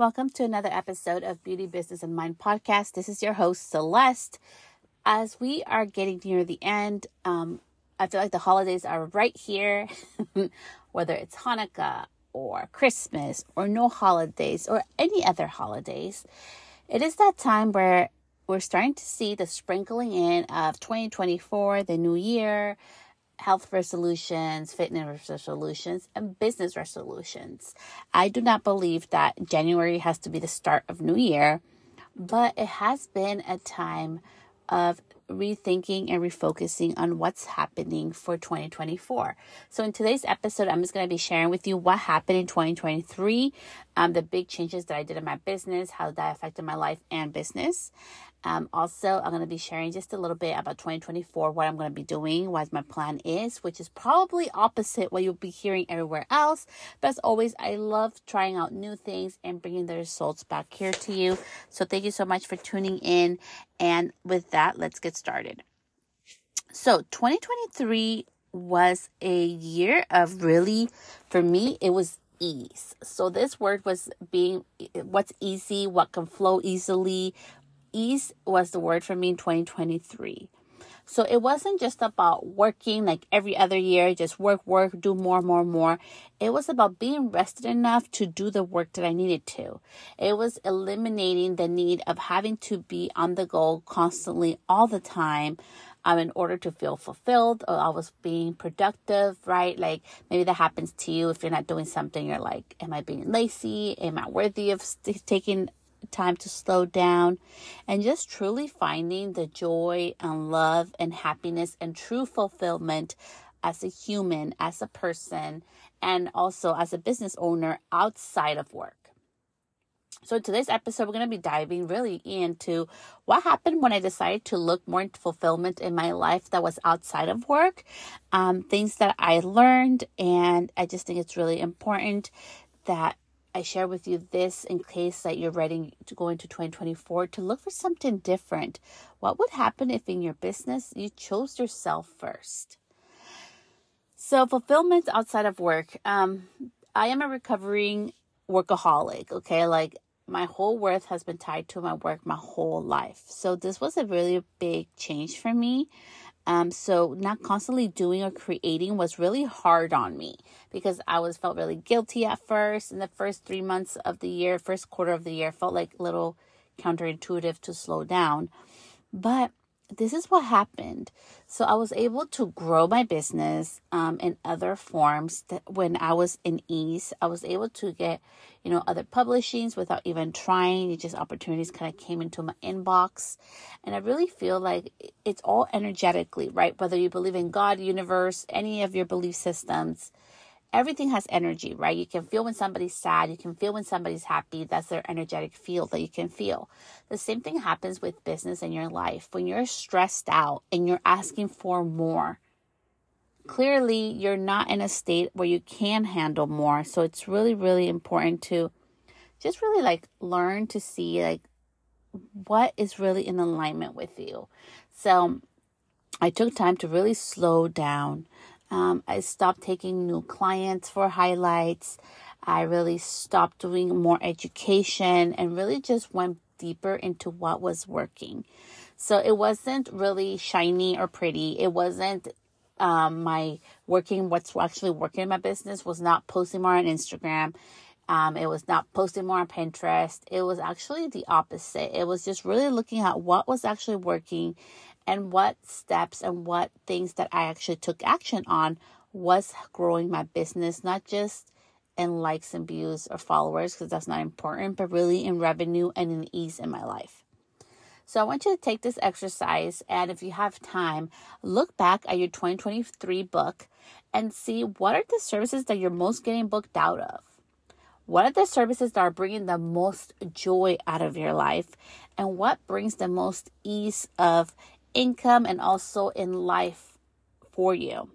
Welcome to another episode of Beauty, Business, and Mind podcast. This is your host, Celeste. As we are getting near the end, um, I feel like the holidays are right here, whether it's Hanukkah or Christmas or no holidays or any other holidays. It is that time where we're starting to see the sprinkling in of 2024, the new year, health resolutions, fitness resolutions, and business resolutions. I do not believe that January has to be the start of New Year, but it has been a time of rethinking and refocusing on what's happening for 2024. So, in today's episode, I'm just going to be sharing with you what happened in 2023, um, the big changes that I did in my business, how that affected my life and business. Um, also, I'm going to be sharing just a little bit about 2024, what I'm going to be doing, what my plan is, which is probably opposite what you'll be hearing everywhere else. But as always, I love trying out new things and bringing the results back here to you. So thank you so much for tuning in. And with that, let's get started. So 2023 was a year of really, for me, it was ease. So this word was being what's easy, what can flow easily, ease was the word for me in 2023. So it wasn't just about working like every other year, just work, work, do more, more, more. It was about being rested enough to do the work that I needed to. It was eliminating the need of having to be on the go constantly all the time. Um, in order to feel fulfilled or I was being productive, right? Like maybe that happens to you if you're not doing something, you're like, am I being lazy? Am I worthy of st- taking time to slow down and just truly finding the joy and love and happiness and true fulfillment as a human, as a person, and also as a business owner outside of work. So, today's episode, we're going to be diving really into what happened when I decided to look more into fulfillment in my life that was outside of work, um, things that I learned. And I just think it's really important that I share with you this in case that you're ready to go into 2024 to look for something different. What would happen if in your business you chose yourself first? So, fulfillment outside of work. Um, I am a recovering workaholic, okay? Like, my whole worth has been tied to my work my whole life. So, this was a really big change for me. Um, so not constantly doing or creating was really hard on me because I was felt really guilty at first. In the first three months of the year, first quarter of the year, felt like a little counterintuitive to slow down. But this is what happened. So I was able to grow my business um, in other forms. When I was in ease, I was able to get, you know, other publishings without even trying. It just opportunities kind of came into my inbox, and I really feel like it's all energetically right. Whether you believe in God, universe, any of your belief systems, everything has energy, right? You can feel when somebody's sad, you can feel when somebody's happy. That's their energetic field that you can feel. The same thing happens with business in your life. When you're stressed out and you're asking for more, clearly you're not in a state where you can handle more. So it's really, really important to just really like learn to see like what is really in alignment with you. So I took time to really slow down um, I stopped taking new clients for highlights. I really stopped doing more education and really just went deeper into what was working. So it wasn't really shiny or pretty. It wasn't um, my working, what's actually working in my business was not posting more on Instagram. Um, it was not posting more on Pinterest. It was actually the opposite. It was just really looking at what was actually working and what steps and what things that I actually took action on was growing my business, not just in likes and views or followers, because that's not important, but really in revenue and in ease in my life. So I want you to take this exercise and if you have time, look back at your 2023 book and see what are the services that you're most getting booked out of. What are the services that are bringing the most joy out of your life? And what brings the most ease of income and also in life for you.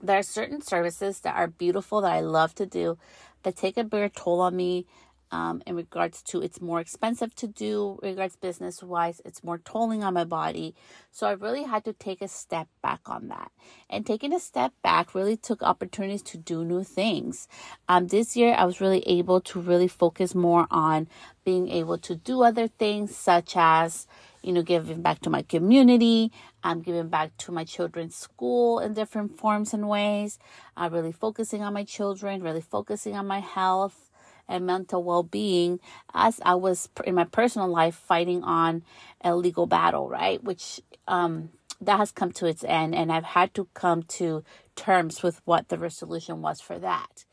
There are certain services that are beautiful that I love to do, that take a bigger toll on me um, in regards to it's more expensive to do regards business wise it's more tolling on my body. So i really had to take a step back on that. And taking a step back really took opportunities to do new things. Um, this year i was really able to really focus more on being able to do other things such as you know giving back to my community i'm um, giving back to my children's school in different forms and ways uh, really focusing on my children really focusing on my health and mental well being as I was in my personal life fighting on a legal battle, right? Which um, that has come to its end, and I've had to come to terms with what the resolution was for that.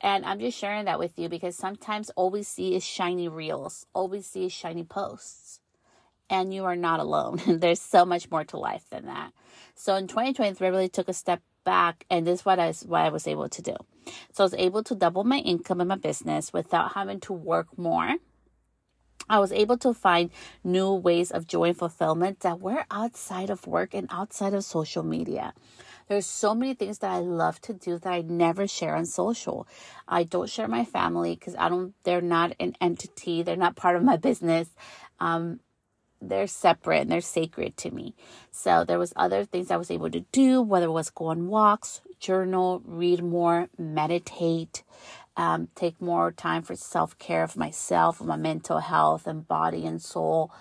And I'm just sharing that with you because sometimes all we see is shiny reels, all we see is shiny posts. And you are not alone. There's so much more to life than that. So in 2023, I really took a step back, and this is what I, what I was able to do. So I was able to double my income in my business without having to work more. I was able to find new ways of joy and fulfillment that were outside of work and outside of social media. There's so many things that I love to do that I never share on social. I don't share my family because I don't, they're not an entity. They're not part of my business. Um, they're separate and they're sacred to me. So there was other things I was able to do, whether it was go on walks, journal, read more, meditate, um, take more time for self care of myself, my mental health and body and soul,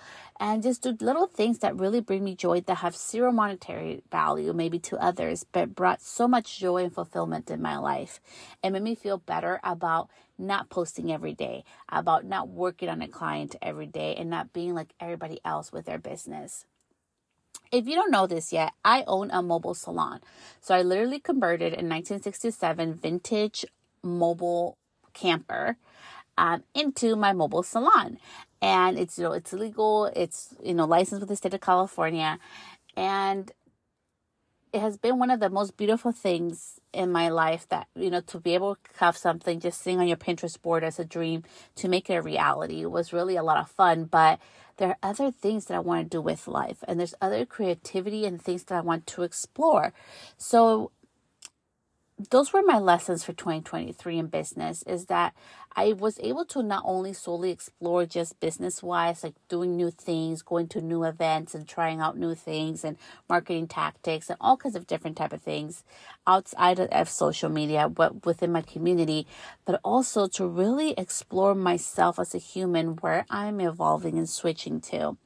and just do little things that really bring me joy that have zero monetary value, maybe to others, but brought so much joy and fulfillment in my life. It made me feel better about not posting every day, about not working on a client every day, and not being like everybody else with their business. If you don't know this yet, I own a mobile salon. So I literally converted a 1967 vintage mobile camper um, into my mobile salon. And it's you know it's legal, it's you know licensed with the state of California, and it has been one of the most beautiful things in my life that you know to be able to have something just sitting on your Pinterest board as a dream to make it a reality was really a lot of fun. But there are other things that I want to do with life, and there's other creativity and things that I want to explore. So those were my lessons for 2023 in business is that I was able to not only solely explore just business wise, like doing new things, going to new events and trying out new things and marketing tactics and all kinds of different type of things outside of social media, but within my community, but also to really explore myself as a human where I'm evolving and switching to.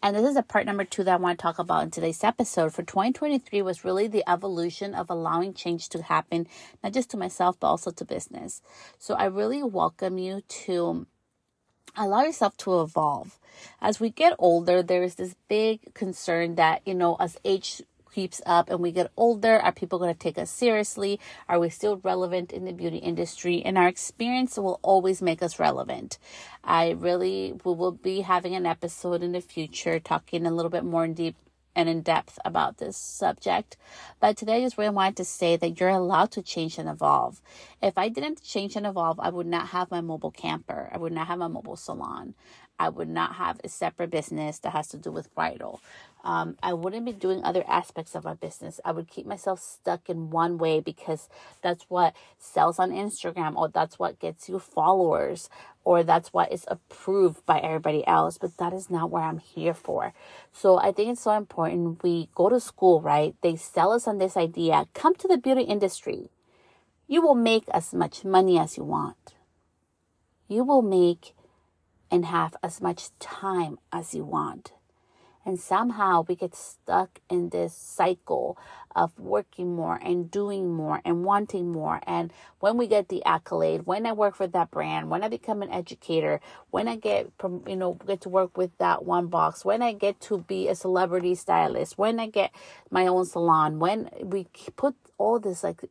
And this is a part number two that I want to talk about in today's episode. For 2023 was really the evolution of allowing change to happen, not just to myself, but also to business. So I really welcome you to allow yourself to evolve. As we get older, there is this big concern that, you know, as age creeps up and we get older, are people going to take us seriously? Are we still relevant in the beauty industry? And our experience will always make us relevant. I really we will be having an episode in the future talking a little bit more in deep and in depth about this subject. But today I just really wanted to say that you're allowed to change and evolve. If I didn't change and evolve, I would not have my mobile camper. I would not have my mobile salon. I would not have a separate business that has to do with bridal um, I wouldn't be doing other aspects of my business. I would keep myself stuck in one way because that's what sells on Instagram or that's what gets you followers or that's what is approved by everybody else. But that is not what I'm here for. So I think it's so important. We go to school, right? They sell us on this idea come to the beauty industry. You will make as much money as you want. You will make and have as much time as you want and somehow we get stuck in this cycle of working more and doing more and wanting more. And when we get the accolade, when I work for that brand, when I become an educator, when I get, you know, get to work with that one box, when I get to be a celebrity stylist, when I get my own salon, when we put all this like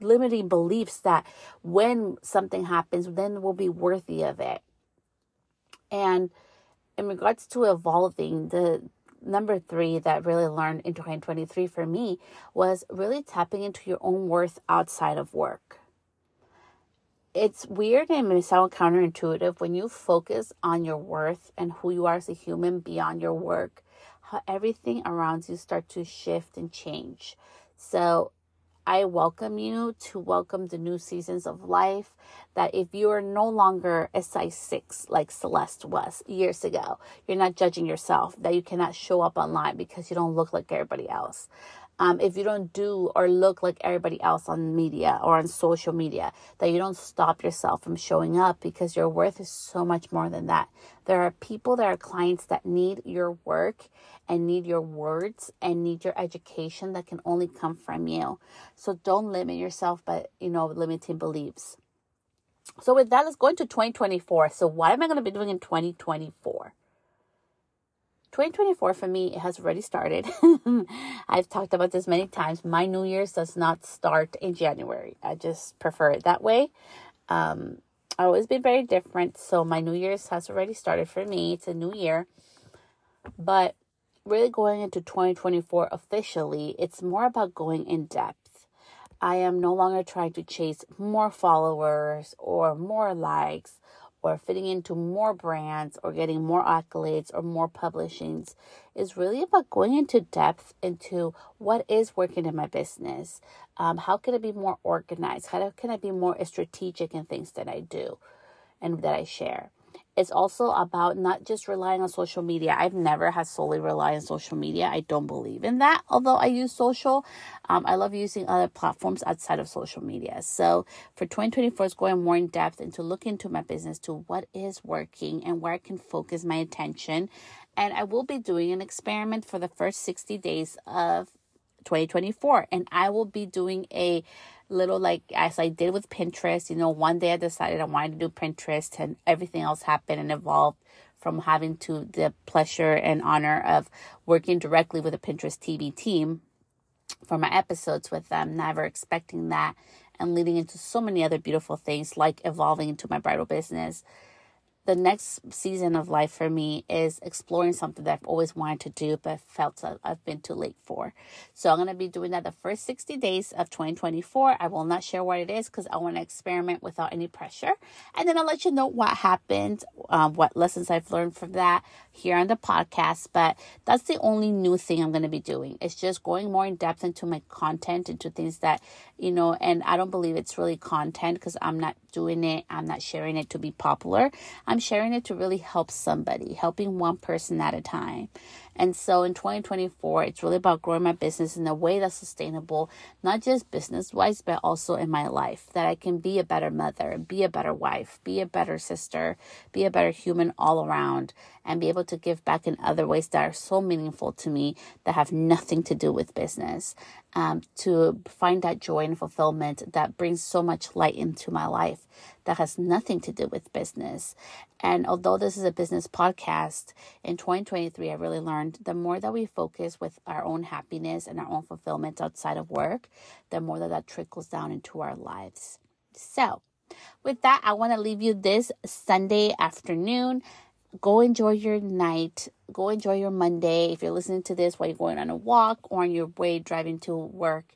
limiting beliefs that when something happens, then we'll be worthy of it. And in regards to evolving, the number three that really learned in 2023 for me was really tapping into your own worth outside of work. It's weird and may sound counterintuitive when you focus on your worth and who you are as a human beyond your work, how everything around you start to shift and change. So I welcome you to welcome the new seasons of life. That if you are no longer a size six like Celeste was years ago, you're not judging yourself, that you cannot show up online because you don't look like everybody else um, if you don't do or look like everybody else on media or on social media, that you don't stop yourself from showing up because your worth is so much more than that. There are people, there are clients that need your work and need your words and need your education that can only come from you. So don't limit yourself by, you know, limiting beliefs. So with that, let's go into 2024. So what am I going to be doing in 2024? 2024 for me it has already started. I've talked about this many times. My New Year's does not start in January. I just prefer it that way. Um, I always been very different, so my New Year's has already started for me. It's a new year, but really going into 2024 officially, it's more about going in depth. I am no longer trying to chase more followers or more likes or fitting into more brands or getting more accolades or more publishings is really about going into depth into what is working in my business. Um, how can I be more organized? How can I be more strategic in things that I do and that I share? It's also about not just relying on social media. I've never had solely rely on social media. I don't believe in that. Although I use social, um, I love using other platforms outside of social media. So for 2024, it's going more in depth into look into my business to what is working and where I can focus my attention. And I will be doing an experiment for the first 60 days of 2024. And I will be doing a little like as I did with Pinterest. You know, one day I decided I wanted to do Pinterest and everything else happened and evolved from having to the pleasure and honor of working directly with the Pinterest TV team for my episodes with them, never expecting that and leading into so many other beautiful things like evolving into my bridal business the next season of life for me is exploring something that I've always wanted to do, but felt I've been too late for. So I'm going to be doing that the first 60 days of 2024. I will not share what it is because I want to experiment without any pressure. And then I'll let you know what happened, um, what lessons I've learned from that here on the podcast. But that's the only new thing I'm going to be doing. It's just going more in depth into my content, into things that, you know, and I don't believe it's really content because I'm not doing it. I'm not sharing it to be popular. I'm sharing it to really help somebody, helping one person at a time. And so in 2024, it's really about growing my business in a way that's sustainable, not just business wise, but also in my life. That I can be a better mother, be a better wife, be a better sister, be a better human all around, and be able to give back in other ways that are so meaningful to me that have nothing to do with business. Um, to find that joy and fulfillment that brings so much light into my life that has nothing to do with business. And although this is a business podcast, in 2023, I really learned the more that we focus with our own happiness and our own fulfillment outside of work, the more that that trickles down into our lives. So, with that, I want to leave you this Sunday afternoon. Go enjoy your night. Go enjoy your Monday. If you're listening to this while you're going on a walk or on your way driving to work,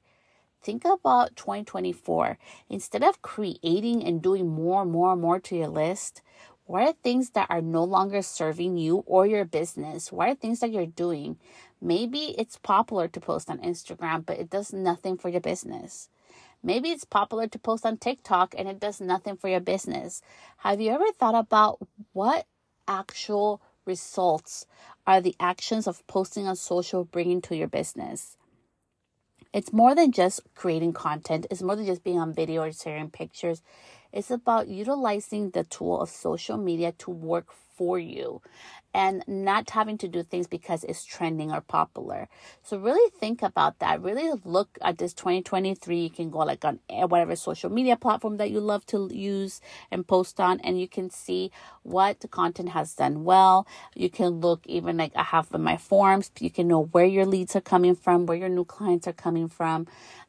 think about 2024. Instead of creating and doing more, and more, and more to your list, what are things that are no longer serving you or your business? What are things that you're doing? Maybe it's popular to post on Instagram, but it does nothing for your business. Maybe it's popular to post on TikTok and it does nothing for your business. Have you ever thought about what actual results are the actions of posting on social bringing to your business? It's more than just creating content. It's more than just being on video or sharing pictures. It's about utilizing the tool of social media to work for you and not having to do things because it's trending or popular. So really think about that. Really look at this 2023. You can go like on whatever social media platform that you love to use and post on and you can see what content has done well. You can look even like I have in my forms. You can know where your leads are coming from, where your new clients are coming from,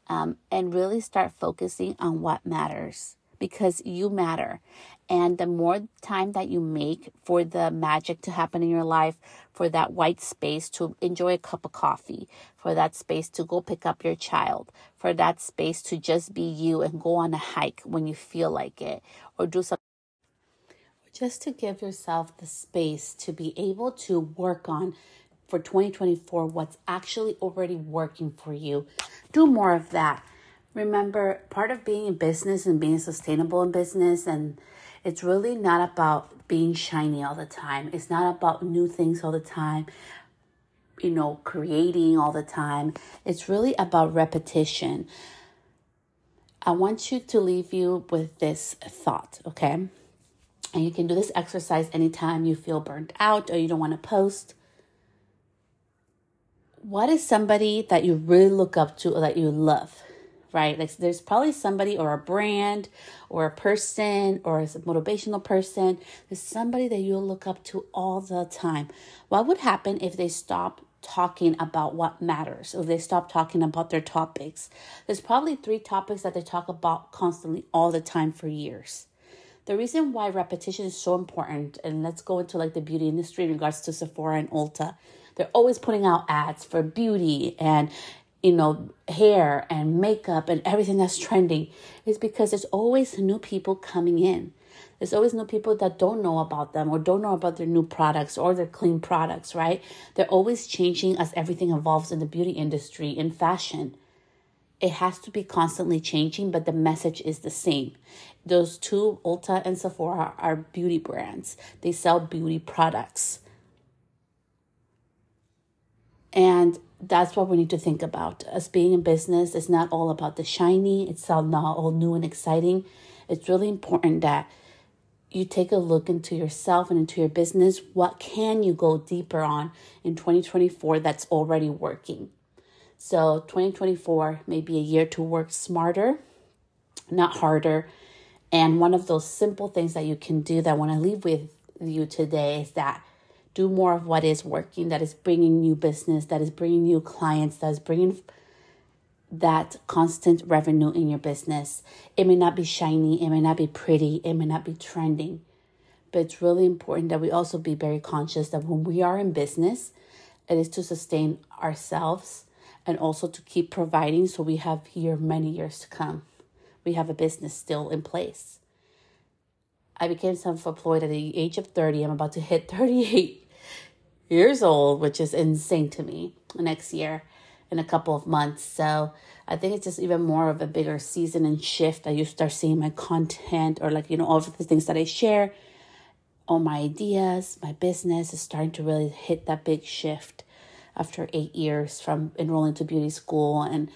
um, and really start focusing on what matters because you matter. And the more time that you make for the magic to happen in your life, for that white space to enjoy a cup of coffee, for that space to go pick up your child, for that space to just be you and go on a hike when you feel like it, or do something. Just to give yourself the space to be able to work on for 2024 what's actually already working for you. Do more of that Remember, part of being in business and being sustainable in business, and it's really not about being shiny all the time. It's not about new things all the time, you know, creating all the time. It's really about repetition. I want you to leave you with this thought, okay? And you can do this exercise anytime you feel burnt out or you don't want to post. What is somebody that you really look up to or that you love? Right? Like there's probably somebody or a brand or a person or a motivational person. There's somebody that you'll look up to all the time. What would happen if they stop talking about what matters, if they stop talking about their topics? There's probably three topics that they talk about constantly all the time for years. The reason why repetition is so important, and let's go into like the beauty industry in regards to Sephora and Ulta. They're always putting out ads for beauty and you know, hair and makeup and everything that's trending is because there's always new people coming in. There's always new people that don't know about them or don't know about their new products or their clean products, right? They're always changing as everything evolves in the beauty industry, in fashion. It has to be constantly changing, but the message is the same. Those two, Ulta and Sephora, are beauty brands. They sell beauty products. And that's what we need to think about. As being in business, it's not all about the shiny, it's not all new and exciting. It's really important that you take a look into yourself and into your business. What can you go deeper on in 2024 that's already working? So, 2024 may be a year to work smarter, not harder. And one of those simple things that you can do that I want to leave with you today is that do more of what is working, that is bringing new business, that is bringing new clients, that is bringing that constant revenue in your business. It may not be shiny, it may not be pretty, it may not be trending, but it's really important that we also be very conscious that when we are in business, it is to sustain ourselves and also to keep providing so we have here many years to come. We have a business still in place. I became self employed at the age of 30. I'm about to hit 38 years old, which is insane to me, next year in a couple of months. So I think it's just even more of a bigger season and shift that you start seeing my content or like, you know, all of the things that I share, all my ideas, my business is starting to really hit that big shift after eight years from enrolling to beauty school and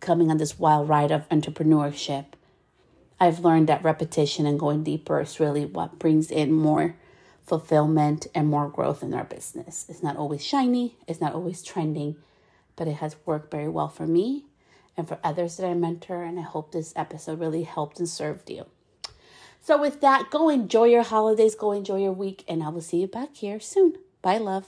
coming on this wild ride of entrepreneurship. I've learned that repetition and going deeper is really what brings in more fulfillment and more growth in our business. It's not always shiny, it's not always trending, but it has worked very well for me and for others that I mentor. And I hope this episode really helped and served you. So, with that, go enjoy your holidays, go enjoy your week, and I will see you back here soon. Bye, love.